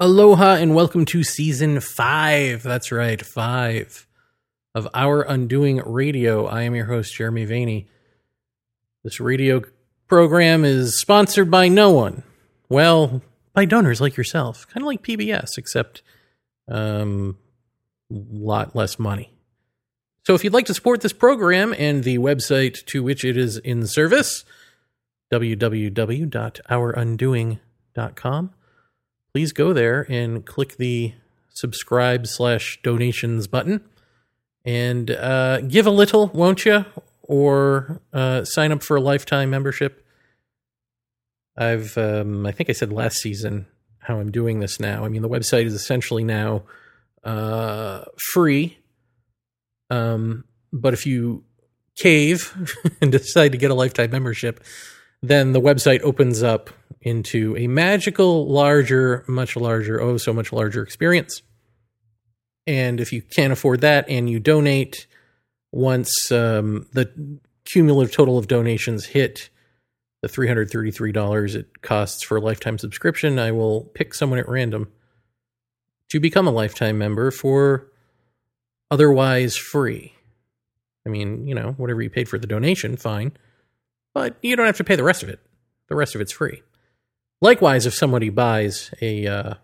Aloha and welcome to season five. That's right, five of Our Undoing Radio. I am your host, Jeremy Vaeni. This radio program is sponsored by no one. Well, by donors like yourself, kind of like PBS, except um, a lot less money. So if you'd like to support this program and the website to which it is in service, www.ourundoing.com, please go there and click the subscribe slash donations button and uh, give a little, won't you? Or uh, sign up for a lifetime membership. I've, um, I think I said last season how I'm doing this now. I mean, the website is essentially now uh, free. Um, but if you cave and decide to get a lifetime membership, then the website opens up into a magical, larger, much larger, oh, so much larger experience. And if you can't afford that and you donate once um, the cumulative total of donations hit the $333 it costs for a lifetime subscription, I will pick someone at random to become a lifetime member for otherwise free. I mean, you know, whatever you paid for the donation, fine. But you don't have to pay the rest of it. The rest of it's free. Likewise, if somebody buys a, uh,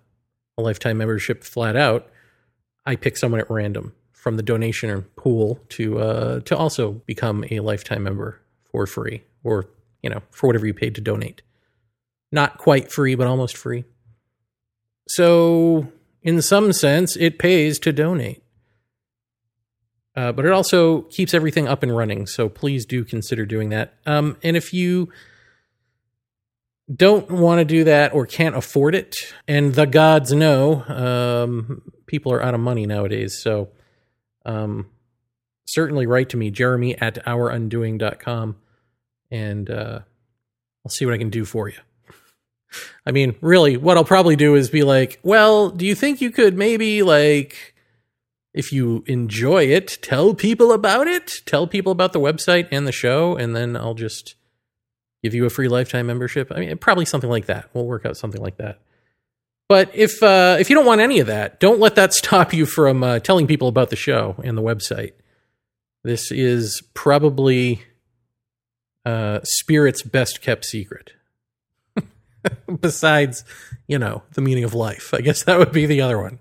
a lifetime membership flat out, I pick someone at random from the donation pool to uh, to also become a lifetime member for free, or you know, for whatever you paid to donate. Not quite free, but almost free. So, in some sense, it pays to donate. Uh, but it also keeps everything up and running. So please do consider doing that. Um, and if you don't want to do that or can't afford it, and the gods know, um, people are out of money nowadays. So um, certainly write to me, jeremy at ourundoing.com, and uh, I'll see what I can do for you. I mean, really, what I'll probably do is be like, well, do you think you could maybe, like, if you enjoy it, tell people about it? Tell people about the website and the show, and then I'll just give you a free lifetime membership. I mean, probably something like that. We'll work out something like that. But if uh, if you don't want any of that, don't let that stop you from uh, telling people about the show and the website. This is probably uh, Spirit's best kept secret. Besides, you know, the meaning of life. I guess that would be the other one.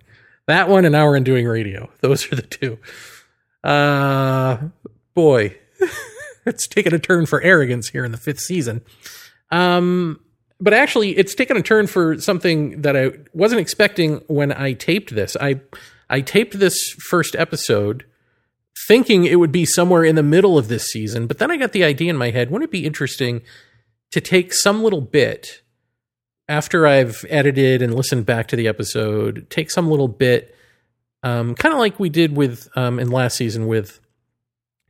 That one and Our Undoing Radio. Those are the two. Uh, boy. it's taken a turn for arrogance here in the fifth season. Um, but actually, it's taken a turn for something that I wasn't expecting when I taped this. I I taped this first episode thinking it would be somewhere in the middle of this season, but then I got the idea in my head. Wouldn't it be interesting to take some little bit after I've edited and listened back to the episode, take some little bit, um, kind of like we did with um, in last season with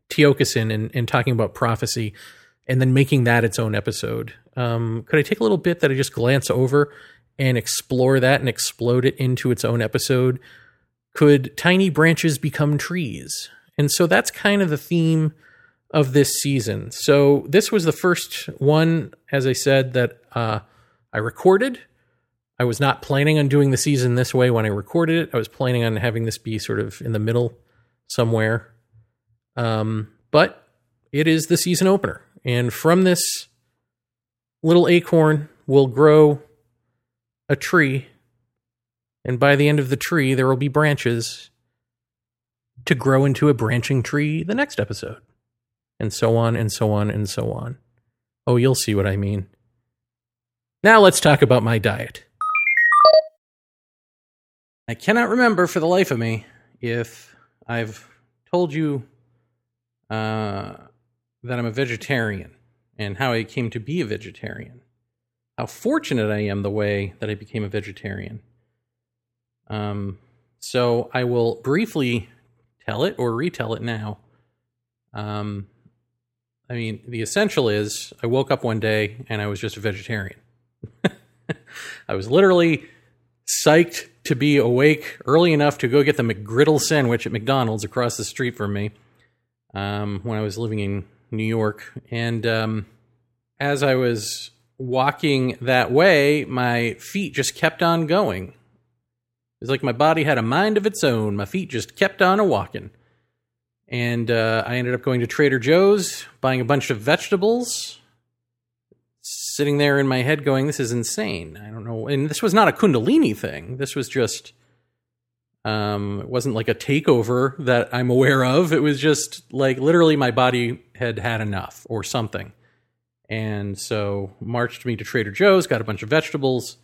Tiokasin and, and talking about prophecy and then making that its own episode. Um, could I take a little bit that I just glance over and explore that and explode it into its own episode? Could tiny branches become trees? And so that's kind of the theme of this season. So this was the first one, as I said, that uh, I recorded. I was not planning on doing the season this way when I recorded it. I was planning on having this be sort of in the middle somewhere. Um, but it is the season opener. And from this little acorn will grow a tree. And by the end of the tree, there will be branches to grow into a branching tree the next episode. And so on and so on and so on. Oh, you'll see what I mean. Now let's talk about my diet. I cannot remember for the life of me if I've told you uh, that I'm a vegetarian and how I came to be a vegetarian. How fortunate I am the way that I became a vegetarian. Um, so I will briefly tell it or retell it now. Um, I mean, the essential is I woke up one day and I was just a vegetarian. I was literally psyched to be awake early enough to go get the McGriddle sandwich at McDonald's across the street from me um, when I was living in New York, and um, as I was walking that way, my feet just kept on going. It was like my body had a mind of its own. My feet just kept on a walking. And uh, I ended up going to Trader Joe's, buying a bunch of vegetables, sitting there in my head going, This is insane. I don't know. And this was not a Kundalini thing. This was just, um, it wasn't like a takeover that I'm aware of. It was just like literally my body had had enough or something. And so marched me to Trader Joe's, got a bunch of vegetables,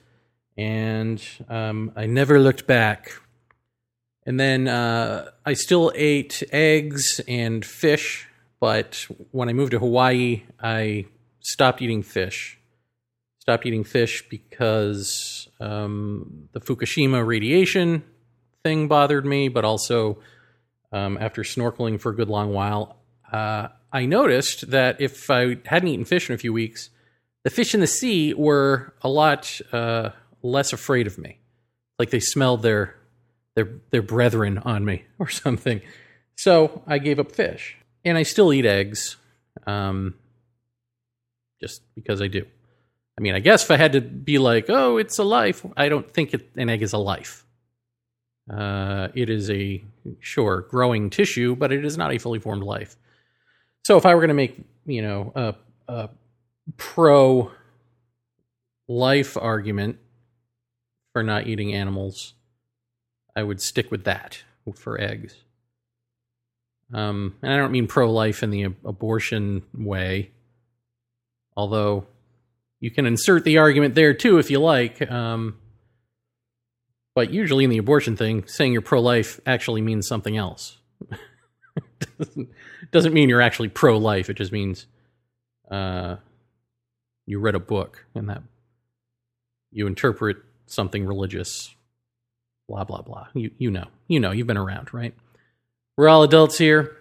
and um, I never looked back and then uh, I still ate eggs and fish, but when I moved to Hawaii, I stopped eating fish. Stopped eating fish because um, the Fukushima radiation thing bothered me, but also um, after snorkeling for a good long while, uh, I noticed that if I hadn't eaten fish in a few weeks, the fish in the sea were a lot uh, less afraid of me. Like they smelled their their their brethren on me or something. So I gave up fish, and I still eat eggs, um, just because I do. I mean, I guess if I had to be like, oh, it's a life, I don't think it, an egg is a life. Uh, it is a sure growing tissue, but it is not a fully formed life. So if I were going to make, you know, a, a pro life argument for not eating animals, I would stick with that for eggs. Um, and I don't mean pro life in the abortion way, although you can insert the argument there too if you like. Um, but usually in the abortion thing, saying you're pro life actually means something else. doesn't, doesn't mean you're actually pro life, it just means uh, you read a book and that you interpret something religious blah blah blah. You you know. You know, you've been around, right? We're all adults here.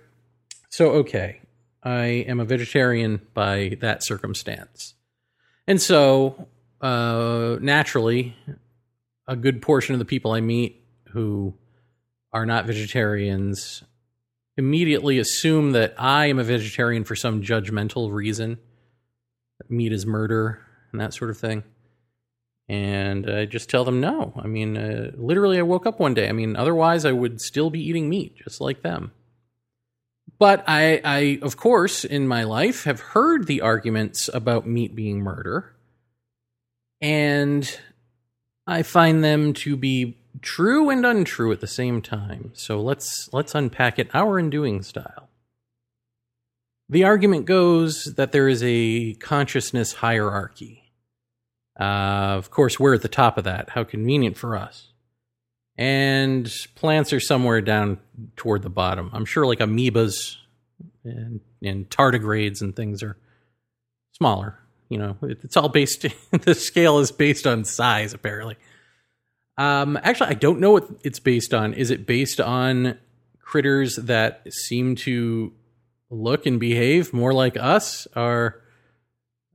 So okay, I am a vegetarian by that circumstance. And so uh, naturally a good portion of the people I meet who are not vegetarians immediately assume that I am a vegetarian for some judgmental reason. Meat is murder and that sort of thing and I just tell them no. I mean, uh, literally, I woke up one day. I mean, otherwise, I would still be eating meat just like them. But I, I, of course, in my life have heard the arguments about meat being murder, and I find them to be true and untrue at the same time. So let's let's unpack it our undoing style. The argument goes that there is a consciousness hierarchy uh, of course, we're at the top of that. How convenient for us. And plants are somewhere down toward the bottom. I'm sure like amoebas and, and tardigrades and things are smaller. You know, it's all based, the scale is based on size, apparently. Um, actually, I don't know what it's based on. Is it based on critters that seem to look and behave more like us? Or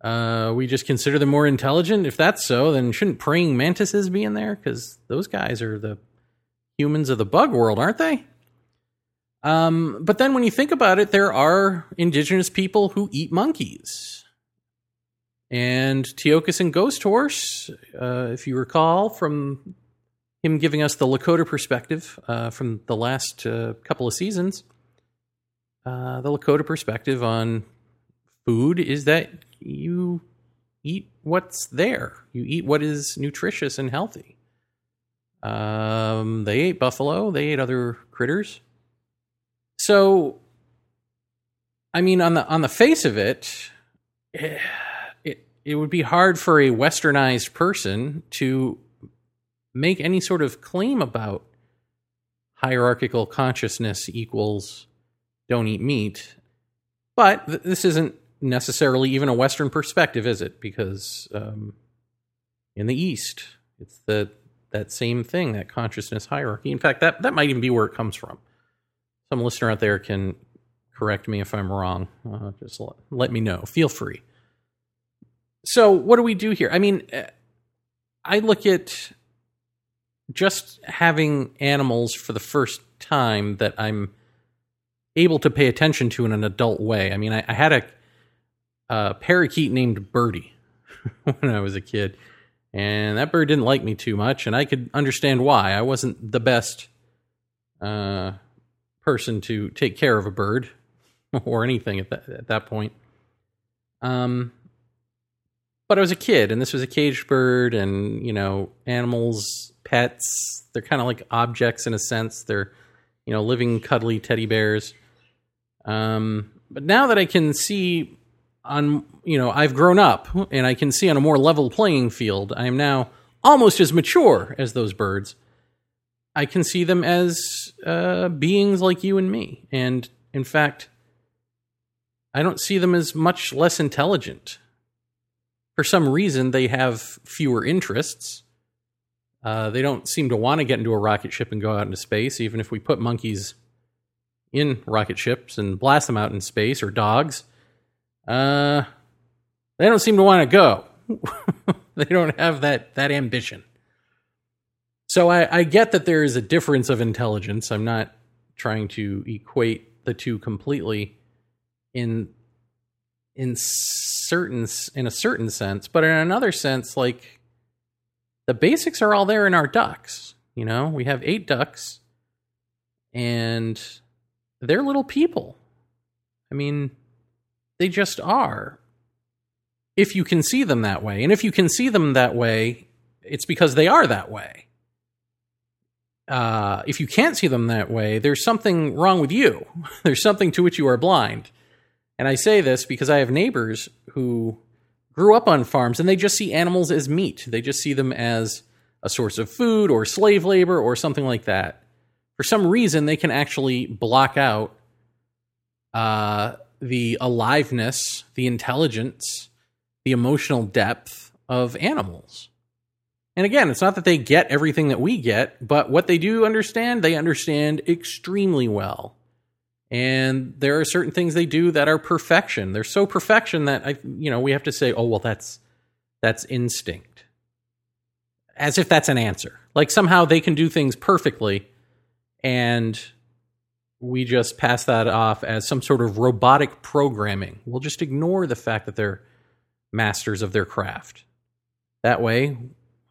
uh, we just consider them more intelligent. If that's so, then shouldn't praying mantises be in there? Because those guys are the humans of the bug world, aren't they? Um, but then when you think about it, there are indigenous people who eat monkeys. And Tiokasin and Ghost Horse, uh, if you recall from him giving us the Lakota perspective uh, from the last uh, couple of seasons, uh, the Lakota perspective on food is that you eat what's there. You eat what is nutritious and healthy. Um, they ate buffalo. They ate other critters. So, I mean, on the on the face of it, it it, it would be hard for a westernized person to make any sort of claim about hierarchical consciousness equals don't eat meat. But th- this isn't necessarily even a Western perspective, is it? Because um, in the East, it's the that same thing, that consciousness hierarchy. In fact, that that might even be where it comes from. Some listener out there can correct me if I'm wrong. Uh, just let, let me know. Feel free. So, what do we do here? I mean, I look at just having animals for the first time that I'm able to pay attention to in an adult way. I mean, I, I had a, a parakeet named Birdie when I was a kid, and that bird didn't like me too much, and I could understand why. I wasn't the best uh, person to take care of a bird or anything at that at that point. Um, but I was a kid, and this was a caged bird, and you know, animals, pets, they're kind of like objects in a sense. They're, you know, living, cuddly teddy bears. Um, but now that I can see on, you know, I've grown up and I can see on a more level playing field, I am now almost as mature as those birds. I can see them as uh, beings like you and me. And in fact, I don't see them as much less intelligent for some reason, they have fewer interests. Uh, they don't seem to want to get into a rocket ship and go out into space, even if we put monkeys in rocket ships and blast them out in space or dogs. Uh, they don't seem to want to go. they don't have that that ambition. So I, I get that there is a difference of intelligence. I'm not trying to equate the two completely in in certain in a certain sense, but in another sense, like the basics are all there in our ducks. You know, we have eight ducks, and they're little people. I mean, they just are. If you can see them that way, and if you can see them that way, it's because they are that way. Uh, if you can't see them that way, there's something wrong with you. There's something to which you are blind. And I say this because I have neighbors who grew up on farms and they just see animals as meat. They just see them as a source of food or slave labor or something like that. For some reason, they can actually block out uh, the aliveness, the intelligence, the emotional depth of animals. And again, it's not that they get everything that we get, but what they do understand, they understand extremely well. And there are certain things they do that are perfection. They're so perfection that i you know we have to say oh well that's that's instinct. As if that's an answer. Like somehow they can do things perfectly and we just pass that off as some sort of robotic programming. We'll just ignore the fact that they're masters of their craft. That way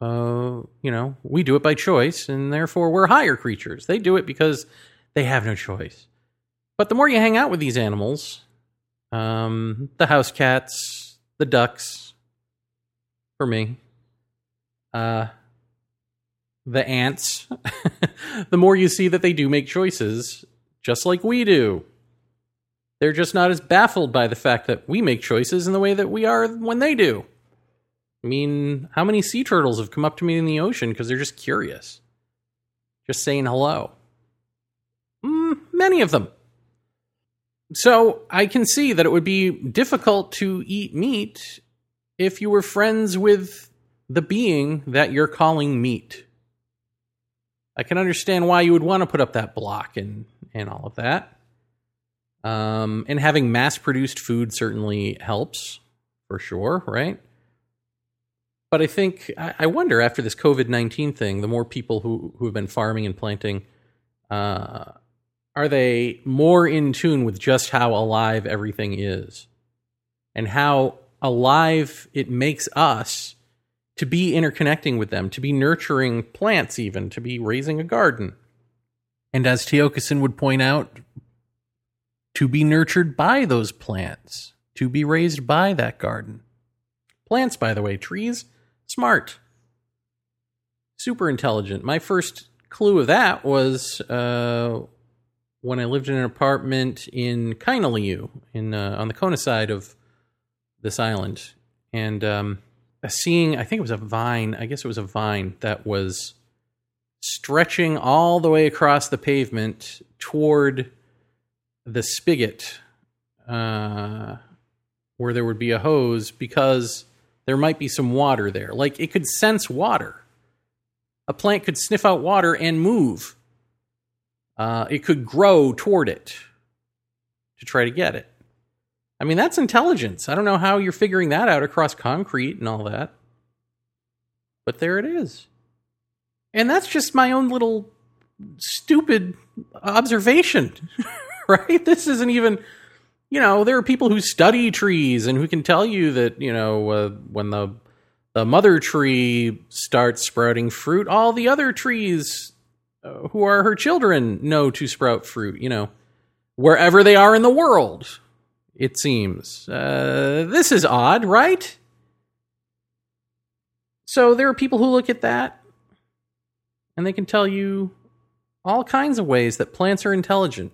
uh, you know we do it by choice and therefore we're higher creatures. They do it because they have no choice. But the more you hang out with these animals, um, the house cats, the ducks, for me, uh, the ants, the more you see that they do make choices, just like we do. They're just not as baffled by the fact that we make choices in the way that we are when they do. I mean, how many sea turtles have come up to me in the ocean because they're just curious? Just saying hello. Mm, many of them. So I can see that it would be difficult to eat meat if you were friends with the being that you're calling meat. I can understand why you would want to put up that block and and all of that. Um, and having mass produced food certainly helps for sure, right? But I think I, wonder after this COVID nineteen thing, the more people who who have been farming and planting uh, are they more in tune with just how alive everything is and how alive it makes us to be interconnecting with them, to be nurturing plants, even to be raising a garden. And as Tiokasin would point out, to be nurtured by those plants, to be raised by that garden. Plants, by the way, trees, smart, super intelligent. My first clue of that was uh, when I lived in an apartment in Kainaliu, in uh, on the Kona side of this island, and um, seeing I think it was a vine. I guess it was a vine that was stretching all the way across the pavement toward the spigot, uh, where there would be a hose because there might be some water there. Like it could sense water. A plant could sniff out water and move uh, it could grow toward it to try to get it. I mean, that's intelligence. I don't know how you're figuring that out across concrete and all that. But there it is. And that's just my own little stupid observation, right? This isn't even, you know, there are people who study trees and who can tell you that, you know, uh, when the the mother tree starts sprouting fruit, all the other trees uh, who are her children know to sprout fruit, you know, wherever they are in the world, it seems. Uh, this is odd, right? So there are people who look at that and they can tell you all kinds of ways that plants are intelligent.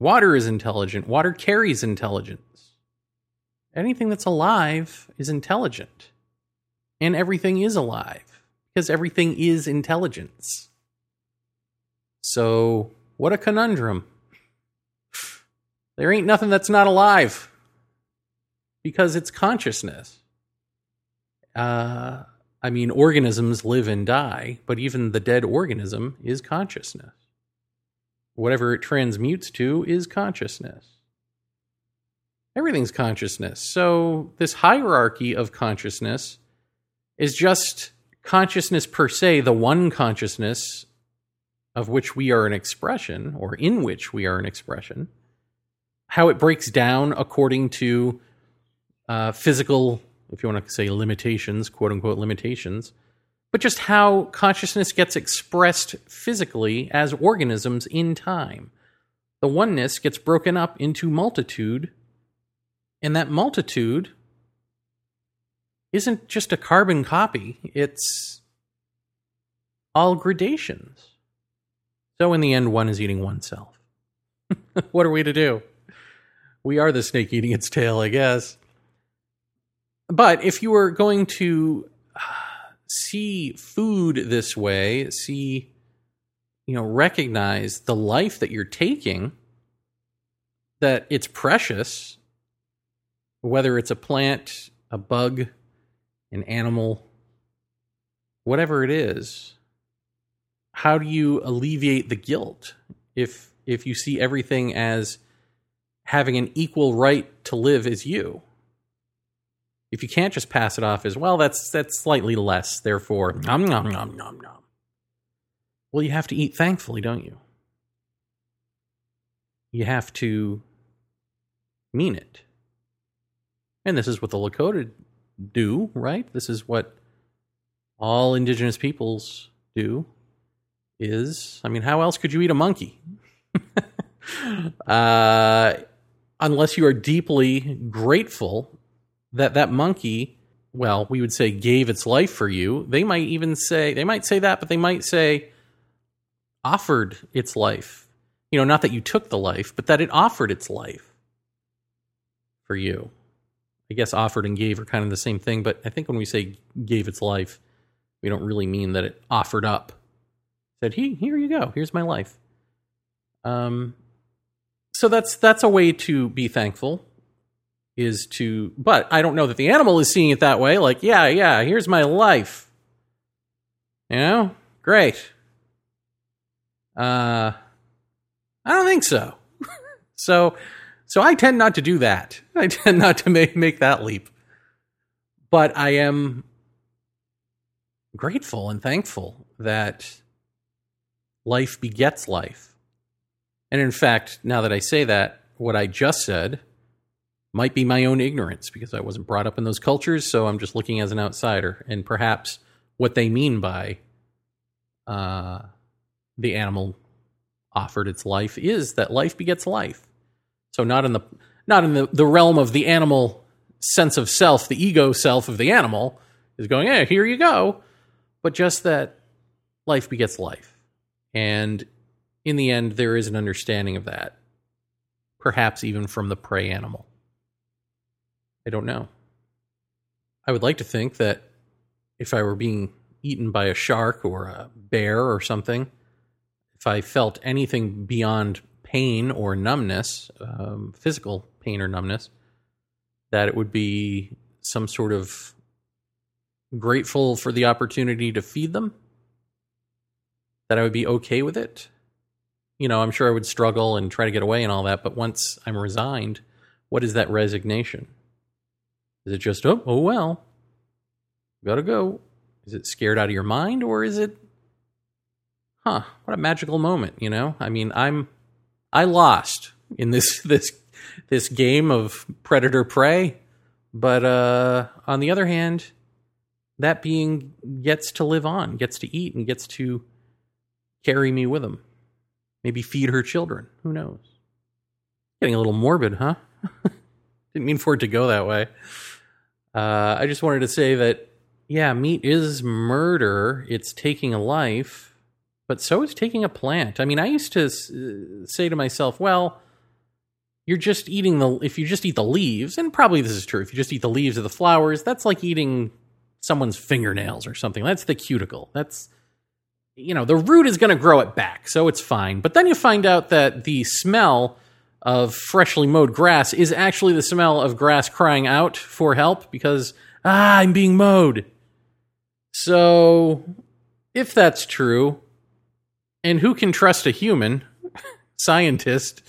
Water is intelligent. Water carries intelligence. Anything that's alive is intelligent. And everything is alive because everything is intelligence. So, what a conundrum. There ain't nothing that's not alive because it's consciousness. Uh, I mean, organisms live and die, but even the dead organism is consciousness. Whatever it transmutes to is consciousness. Everything's consciousness. So, this hierarchy of consciousness is just consciousness per se, the one consciousness of which we are an expression, or in which we are an expression. How it breaks down according to uh, physical if you want to say limitations, quote unquote limitations, but just how consciousness gets expressed physically as organisms in time. The oneness gets broken up into multitude, and that multitude isn't just a carbon copy, it's all gradations. So, in the end, one is eating oneself. what are we to do? We are the snake eating its tail, I guess. But if you were going to uh, see food this way, see, you know, recognize the life that you're taking, that it's precious, whether it's a plant, a bug, an animal, whatever it is, how do you alleviate the guilt if if you see everything as having an equal right to live as you? If you can't just pass it off as well, that's that's slightly less. Therefore, nom nom nom nom nom. Well, you have to eat thankfully, don't you? You have to mean it. And this is what the Lakota do, right? This is what all indigenous peoples do. Is I mean, how else could you eat a monkey? uh, unless you are deeply grateful that that monkey, well, we would say gave its life for you. They might even say they might say that, but they might say offered its life. You know, not that you took the life, but that it offered its life for you. I guess offered and gave are kind of the same thing, but I think when we say gave its life, we don't really mean that it offered up. Said, "He, here you go. Here's my life." Um, so that's that's a way to be thankful is to but i don't know that the animal is seeing it that way. Like yeah yeah here's my life. You know? Great. Uh i don't think so. So so i tend not to do that. I tend not to make make that leap. But i am grateful and thankful that life begets life. And in fact now that i say that what i just said might be my own ignorance because I wasn't brought up in those cultures, so I'm just looking as an outsider. And perhaps what they mean by uh, the animal offered its life is that life begets life. So not in the not in the, the realm of the animal sense of self, the ego self of the animal is going, hey, here you go. But just that life begets life. And in the end, there is an understanding of that, perhaps even from the prey animal. I don't know. I would like to think that if I were being eaten by a shark or a bear or something, if I felt anything beyond pain or numbness, um, physical pain or numbness, that it would be some sort of grateful for the opportunity to feed them, that I would be okay with it. You know, I'm sure I would struggle and try to get away and all that, but once I'm resigned, what is that resignation? Is it just, oh, oh well, gotta go? Is it scared out of your mind or is it, huh, what a magical moment, you know? I mean, I'm, I lost in this this this game of predator prey, but uh, on the other hand, that being gets to live on, gets to eat, and gets to carry me with him. Maybe feed her children. Who knows? Getting a little morbid, huh? Didn't mean for it to go that way. Uh, I just wanted to say that, yeah, meat is murder. It's taking a life, but so is taking a plant. I mean, I used to uh, say to myself, well, you're just eating the, if you just eat the leaves, and probably this is true, if you just eat the leaves of the flowers, that's like eating someone's fingernails or something. That's the cuticle. That's, you know, the root is going to grow it back, so it's fine. But then you find out that the smell of freshly mowed grass is actually the smell of grass crying out for help because, ah, I'm being mowed. So, if that's true, and who can trust a human scientist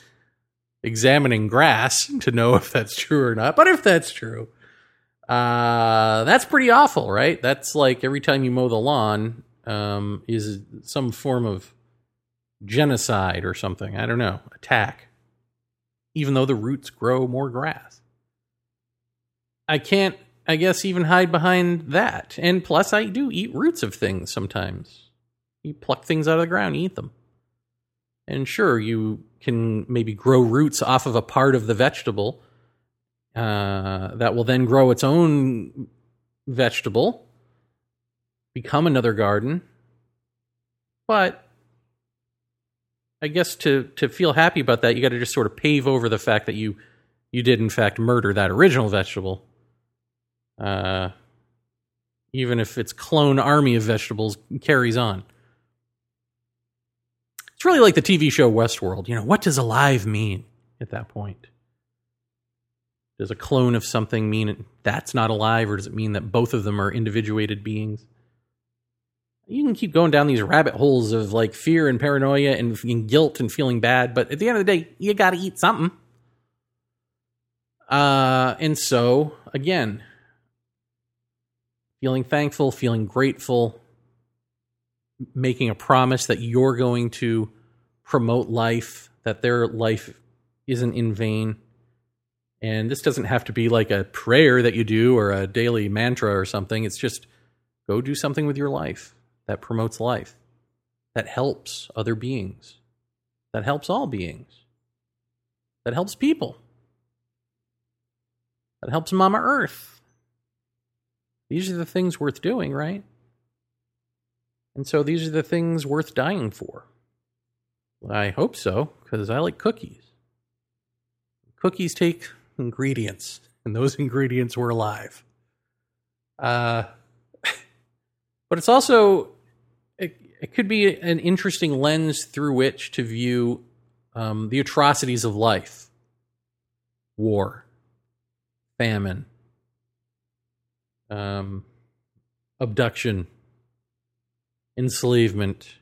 examining grass to know if that's true or not? But if that's true, uh, that's pretty awful, right? That's like every time you mow the lawn um, is some form of genocide or something. I don't know, attack even though the roots grow more grass. I can't, I guess, even hide behind that. And plus, I do eat roots of things sometimes. You pluck things out of the ground, eat them. And sure, you can maybe grow roots off of a part of the vegetable uh, that will then grow its own vegetable, become another garden. But I guess to to feel happy about that, you got to just sort of pave over the fact that you you did in fact murder that original vegetable. Uh, even if its clone army of vegetables carries on. It's really like the TV show Westworld. You know, what does alive mean at that point? Does a clone of something mean that's not alive, or does it mean that both of them are individuated beings? You can keep going down these rabbit holes of like fear and paranoia and, and guilt and feeling bad, but at the end of the day, you got to eat something. Uh, and so again, feeling thankful, feeling grateful, making a promise that you're going to promote life, that their life isn't in vain. And this doesn't have to be like a prayer that you do or a daily mantra or something. It's just go do something with your life that promotes life, that helps other beings, that helps all beings, that helps people, that helps Mama Earth. These are the things worth doing, right? And so these are the things worth dying for. I hope so, because I like cookies. Cookies take ingredients, and those ingredients were alive. Uh, but it's also it, could be an interesting lens through which to view um, the atrocities of life. War. Famine. Um, abduction. Enslavement.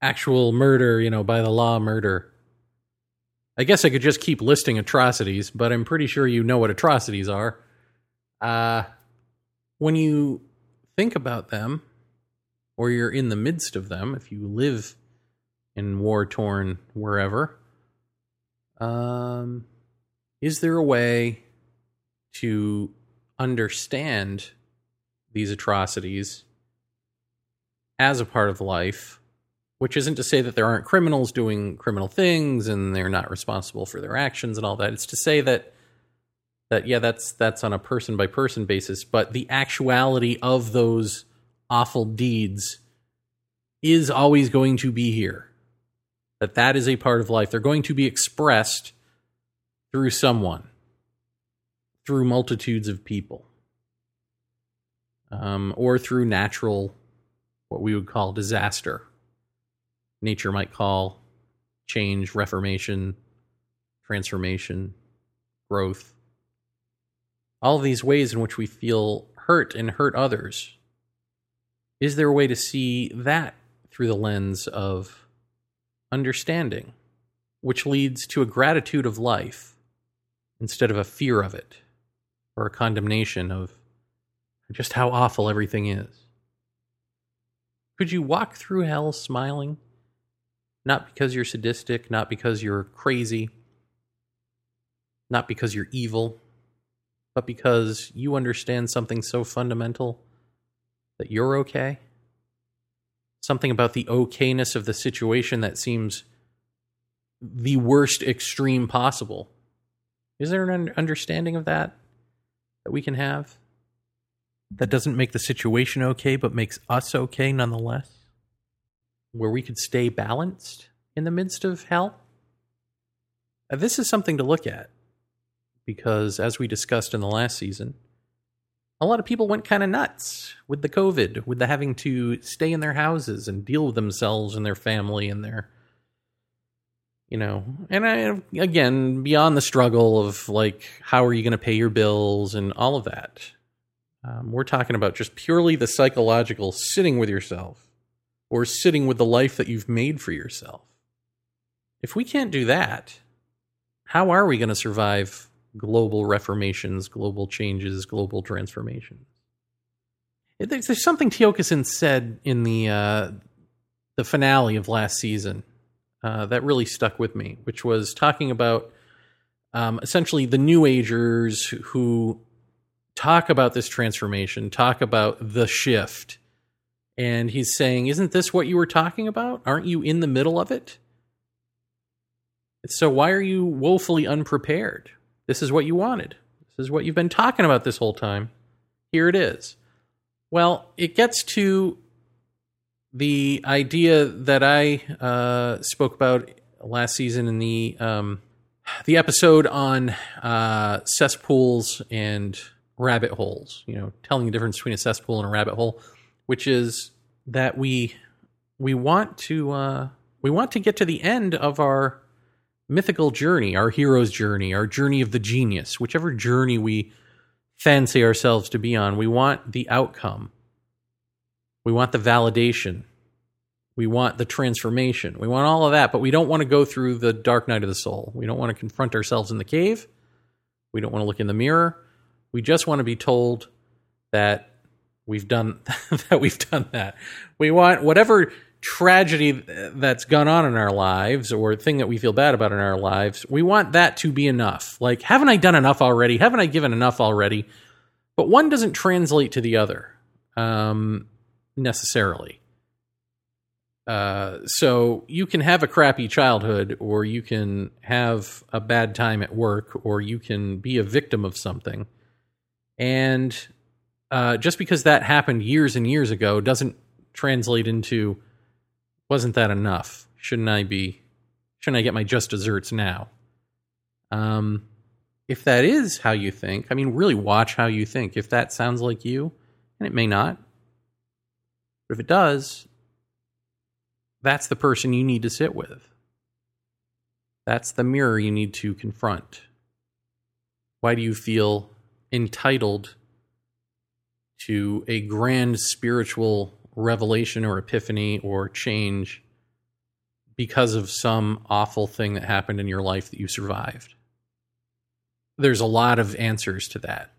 Actual murder you know by the law murder. I guess i could just keep listing atrocities but i'm pretty sure you know what atrocities are. Uh when you think about them, or you're in the midst of them, if you live in war torn wherever, um, is there a way to understand these atrocities as a part of life? Which isn't to say that there aren't criminals doing criminal things and they're not responsible for their actions and all that. It's to say that that yeah that's that's on a person by person basis but the actuality of those awful deeds is always going to be here. That that is a part of life. They're going to be expressed through someone through multitudes of people um, or through natural what we would call disaster. Nature might call change reformation transformation growth. All of these ways in which we feel hurt and hurt others. Is there a way to see that through the lens of understanding, which leads to a gratitude of life instead of a fear of it or a condemnation of just how awful everything is? Could you walk through hell smiling? Not because you're sadistic, not because you're crazy, not because you're evil, but because you understand something so fundamental that you're okay. Something about the okayness of the situation that seems the worst extreme possible. Is there an understanding of that that we can have? That doesn't make the situation okay, but makes us okay nonetheless? Where we could stay balanced in the midst of hell? Uh, this is something to look at because, as we discussed in the last season, a lot of people went kind of nuts with the COVID, with the having to stay in their houses and deal with themselves and their family and their, you know, and I, again, beyond the struggle of like, how are you going to pay your bills and all of that. Um, we're talking about just purely the psychological sitting with yourself or sitting with the life that you've made for yourself. If we can't do that, how are we going to survive global reformations, global changes, global transformations. There's, there's something Tiokasin said in the uh, the finale of last season uh, that really stuck with me, which was talking about um, essentially the New Agers who talk about this transformation, talk about the shift. And he's saying, Isn't this what you were talking about? Aren't you in the middle of it? So why are you woefully unprepared? This is what you wanted. This is what you've been talking about this whole time. Here it is. Well, it gets to the idea that I uh, spoke about last season in the um, the episode on uh, cesspools and rabbit holes. You know, telling the difference between a cesspool and a rabbit hole, which is that we we want to uh, we want to get to the end of our mythical journey, our hero's journey, our journey of the genius, whichever journey we fancy ourselves to be on, we want the outcome. We want the validation. We want the transformation. We want all of that, but we don't want to go through the dark night of the soul. We don't want to confront ourselves in the cave. We don't want to look in the mirror. We just want to be told that we've done that we've done that. We want whatever tragedy that's gone on in our lives or thing that we feel bad about in our lives, we want that to be enough. Like, haven't I done enough already? Haven't I given enough already? But one doesn't translate to the other um, necessarily. Uh, so you can have a crappy childhood, or you can have a bad time at work, or you can be a victim of something. And uh, just because that happened years and years ago doesn't translate into wasn't that enough? Shouldn't I be shouldn't I get my just desserts now? Um if that is how you think, I mean really watch how you think. If that sounds like you, and it may not. But if it does, that's the person you need to sit with. That's the mirror you need to confront. Why do you feel entitled to a grand spiritual revelation or epiphany or change because of some awful thing that happened in your life that you survived? There's a lot of answers to that.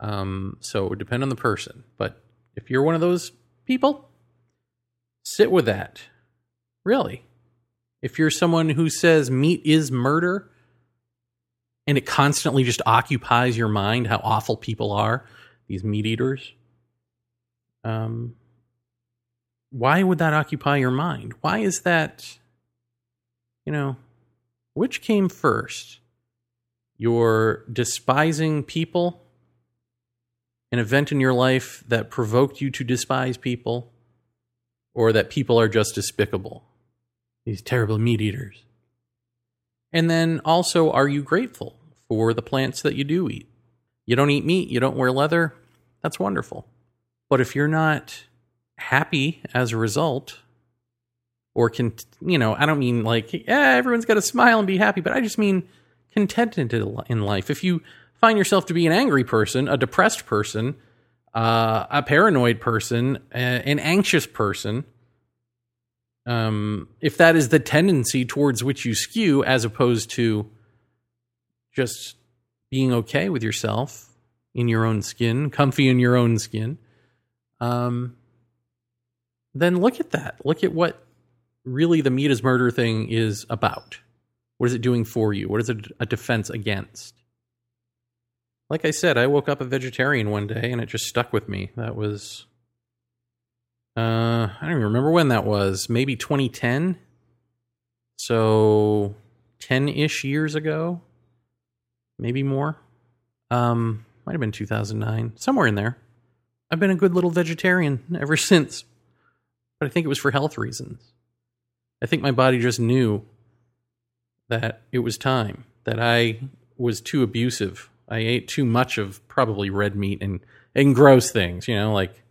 Um, so it would depend on the person. But if you're one of those people, sit with that. Really. If you're someone who says meat is murder and it constantly just occupies your mind how awful people are, these meat eaters, um, why would that occupy your mind? Why is that, you know, which came first? Your despising people, an event in your life that provoked you to despise people, or that people are just despicable? These terrible meat eaters. And then also, are you grateful for the plants that you do eat? You don't eat meat, you don't wear leather. That's wonderful. But if you're not happy as a result or can you know i don't mean like yeah everyone's got to smile and be happy but i just mean contented in life. If you find yourself to be an angry person a depressed person uh, a paranoid person an anxious person um, if that is the tendency towards which you skew as opposed to just being okay with yourself in your own skin comfy in your own skin um, then look at that. Look at what really the meat is murder thing is about. What is it doing for you? What is it a defense against? Like I said, I woke up a vegetarian one day and it just stuck with me. That was uh I don't even remember when that was. Maybe 2010. So 10-ish years ago. Maybe more. Um might have been 2009, somewhere in there. I've been a good little vegetarian ever since. But I think it was for health reasons. I think my body just knew that it was time, that I was too abusive. I ate too much of probably red meat and, and gross things, you know, like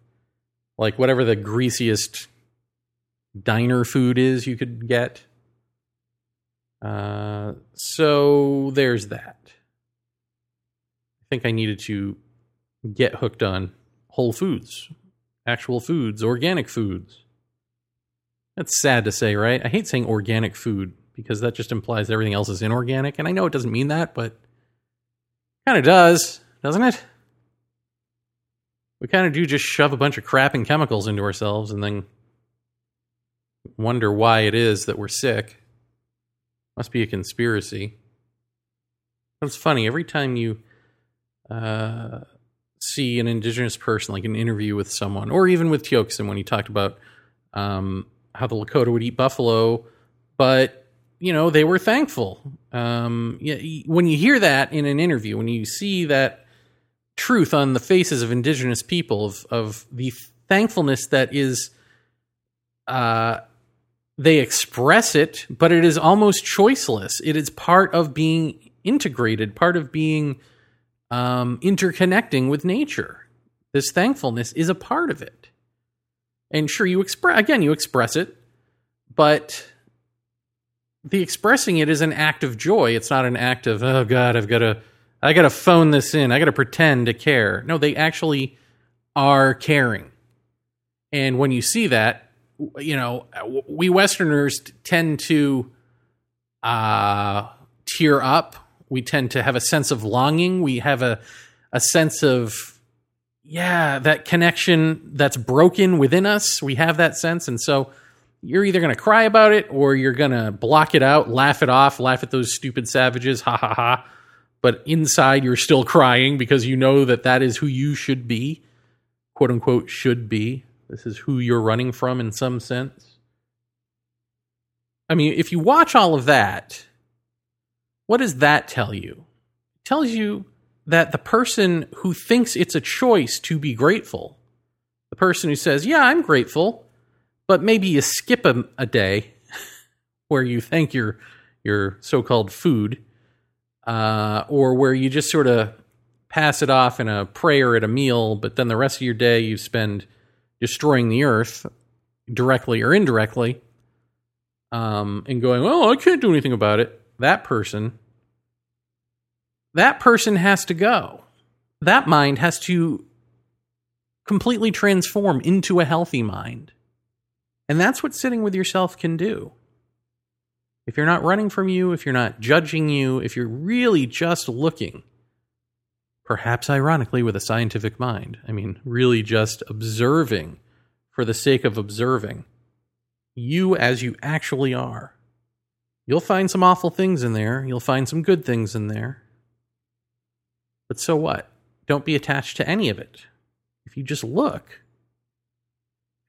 like whatever the greasiest diner food is you could get. Uh, so there's that. I think I needed to get hooked on whole foods, actual foods, organic foods. That's sad to say, right? I hate saying organic food because that just implies everything else is inorganic. And I know it doesn't mean that, but kind of does, doesn't it? We kind of do just shove a bunch of crap and chemicals into ourselves and then wonder why it is that we're sick. Must be a conspiracy. It's funny, every time you uh, see an indigenous person, like an interview with someone, or even with Tiokasin when he talked about um, how the Lakota would eat buffalo, but you know they were thankful. Um, when you hear that in an interview, when you see that truth on the faces of indigenous people of of the thankfulness that is, uh, they express it, but it is almost choiceless. It is part of being integrated, part of being um, interconnecting with nature. This thankfulness is a part of it. And sure, you express again, you express it, but the expressing it is an act of joy. It's not an act of oh god, I've got to, I got to phone this in. I got to pretend to care. No, they actually are caring. And when you see that, you know, we Westerners tend to uh, tear up. We tend to have a sense of longing. We have a a sense of yeah, that connection that's broken within us. We have that sense. And so you're either going to cry about it or you're going to block it out, laugh it off, laugh at those stupid savages, ha ha ha. But inside, you're still crying because you know that that is who you should be, quote unquote, should be. This is who you're running from in some sense. I mean, if you watch all of that, what does that tell you? It tells you that the person who thinks it's a choice to be grateful, the person who says, Yeah, I'm grateful, but maybe you skip a, a day where you thank your, your so called food, uh, or where you just sort of pass it off in a prayer at a meal, but then the rest of your day you spend destroying the earth directly or indirectly um, and going, Oh, I can't do anything about it. That person that person has to go. That mind has to completely transform into a healthy mind. And that's what sitting with yourself can do. If you're not running from you, if you're not judging you, if you're really just looking, perhaps ironically with a scientific mind, I mean, really just observing for the sake of observing you as you actually are. You'll find some awful things in there, you'll find some good things in there. But so what? Don't be attached to any of it. If you just look,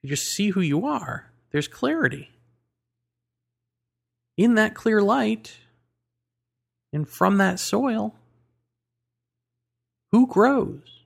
you just see who you are, there's clarity. In that clear light, and from that soil, who grows?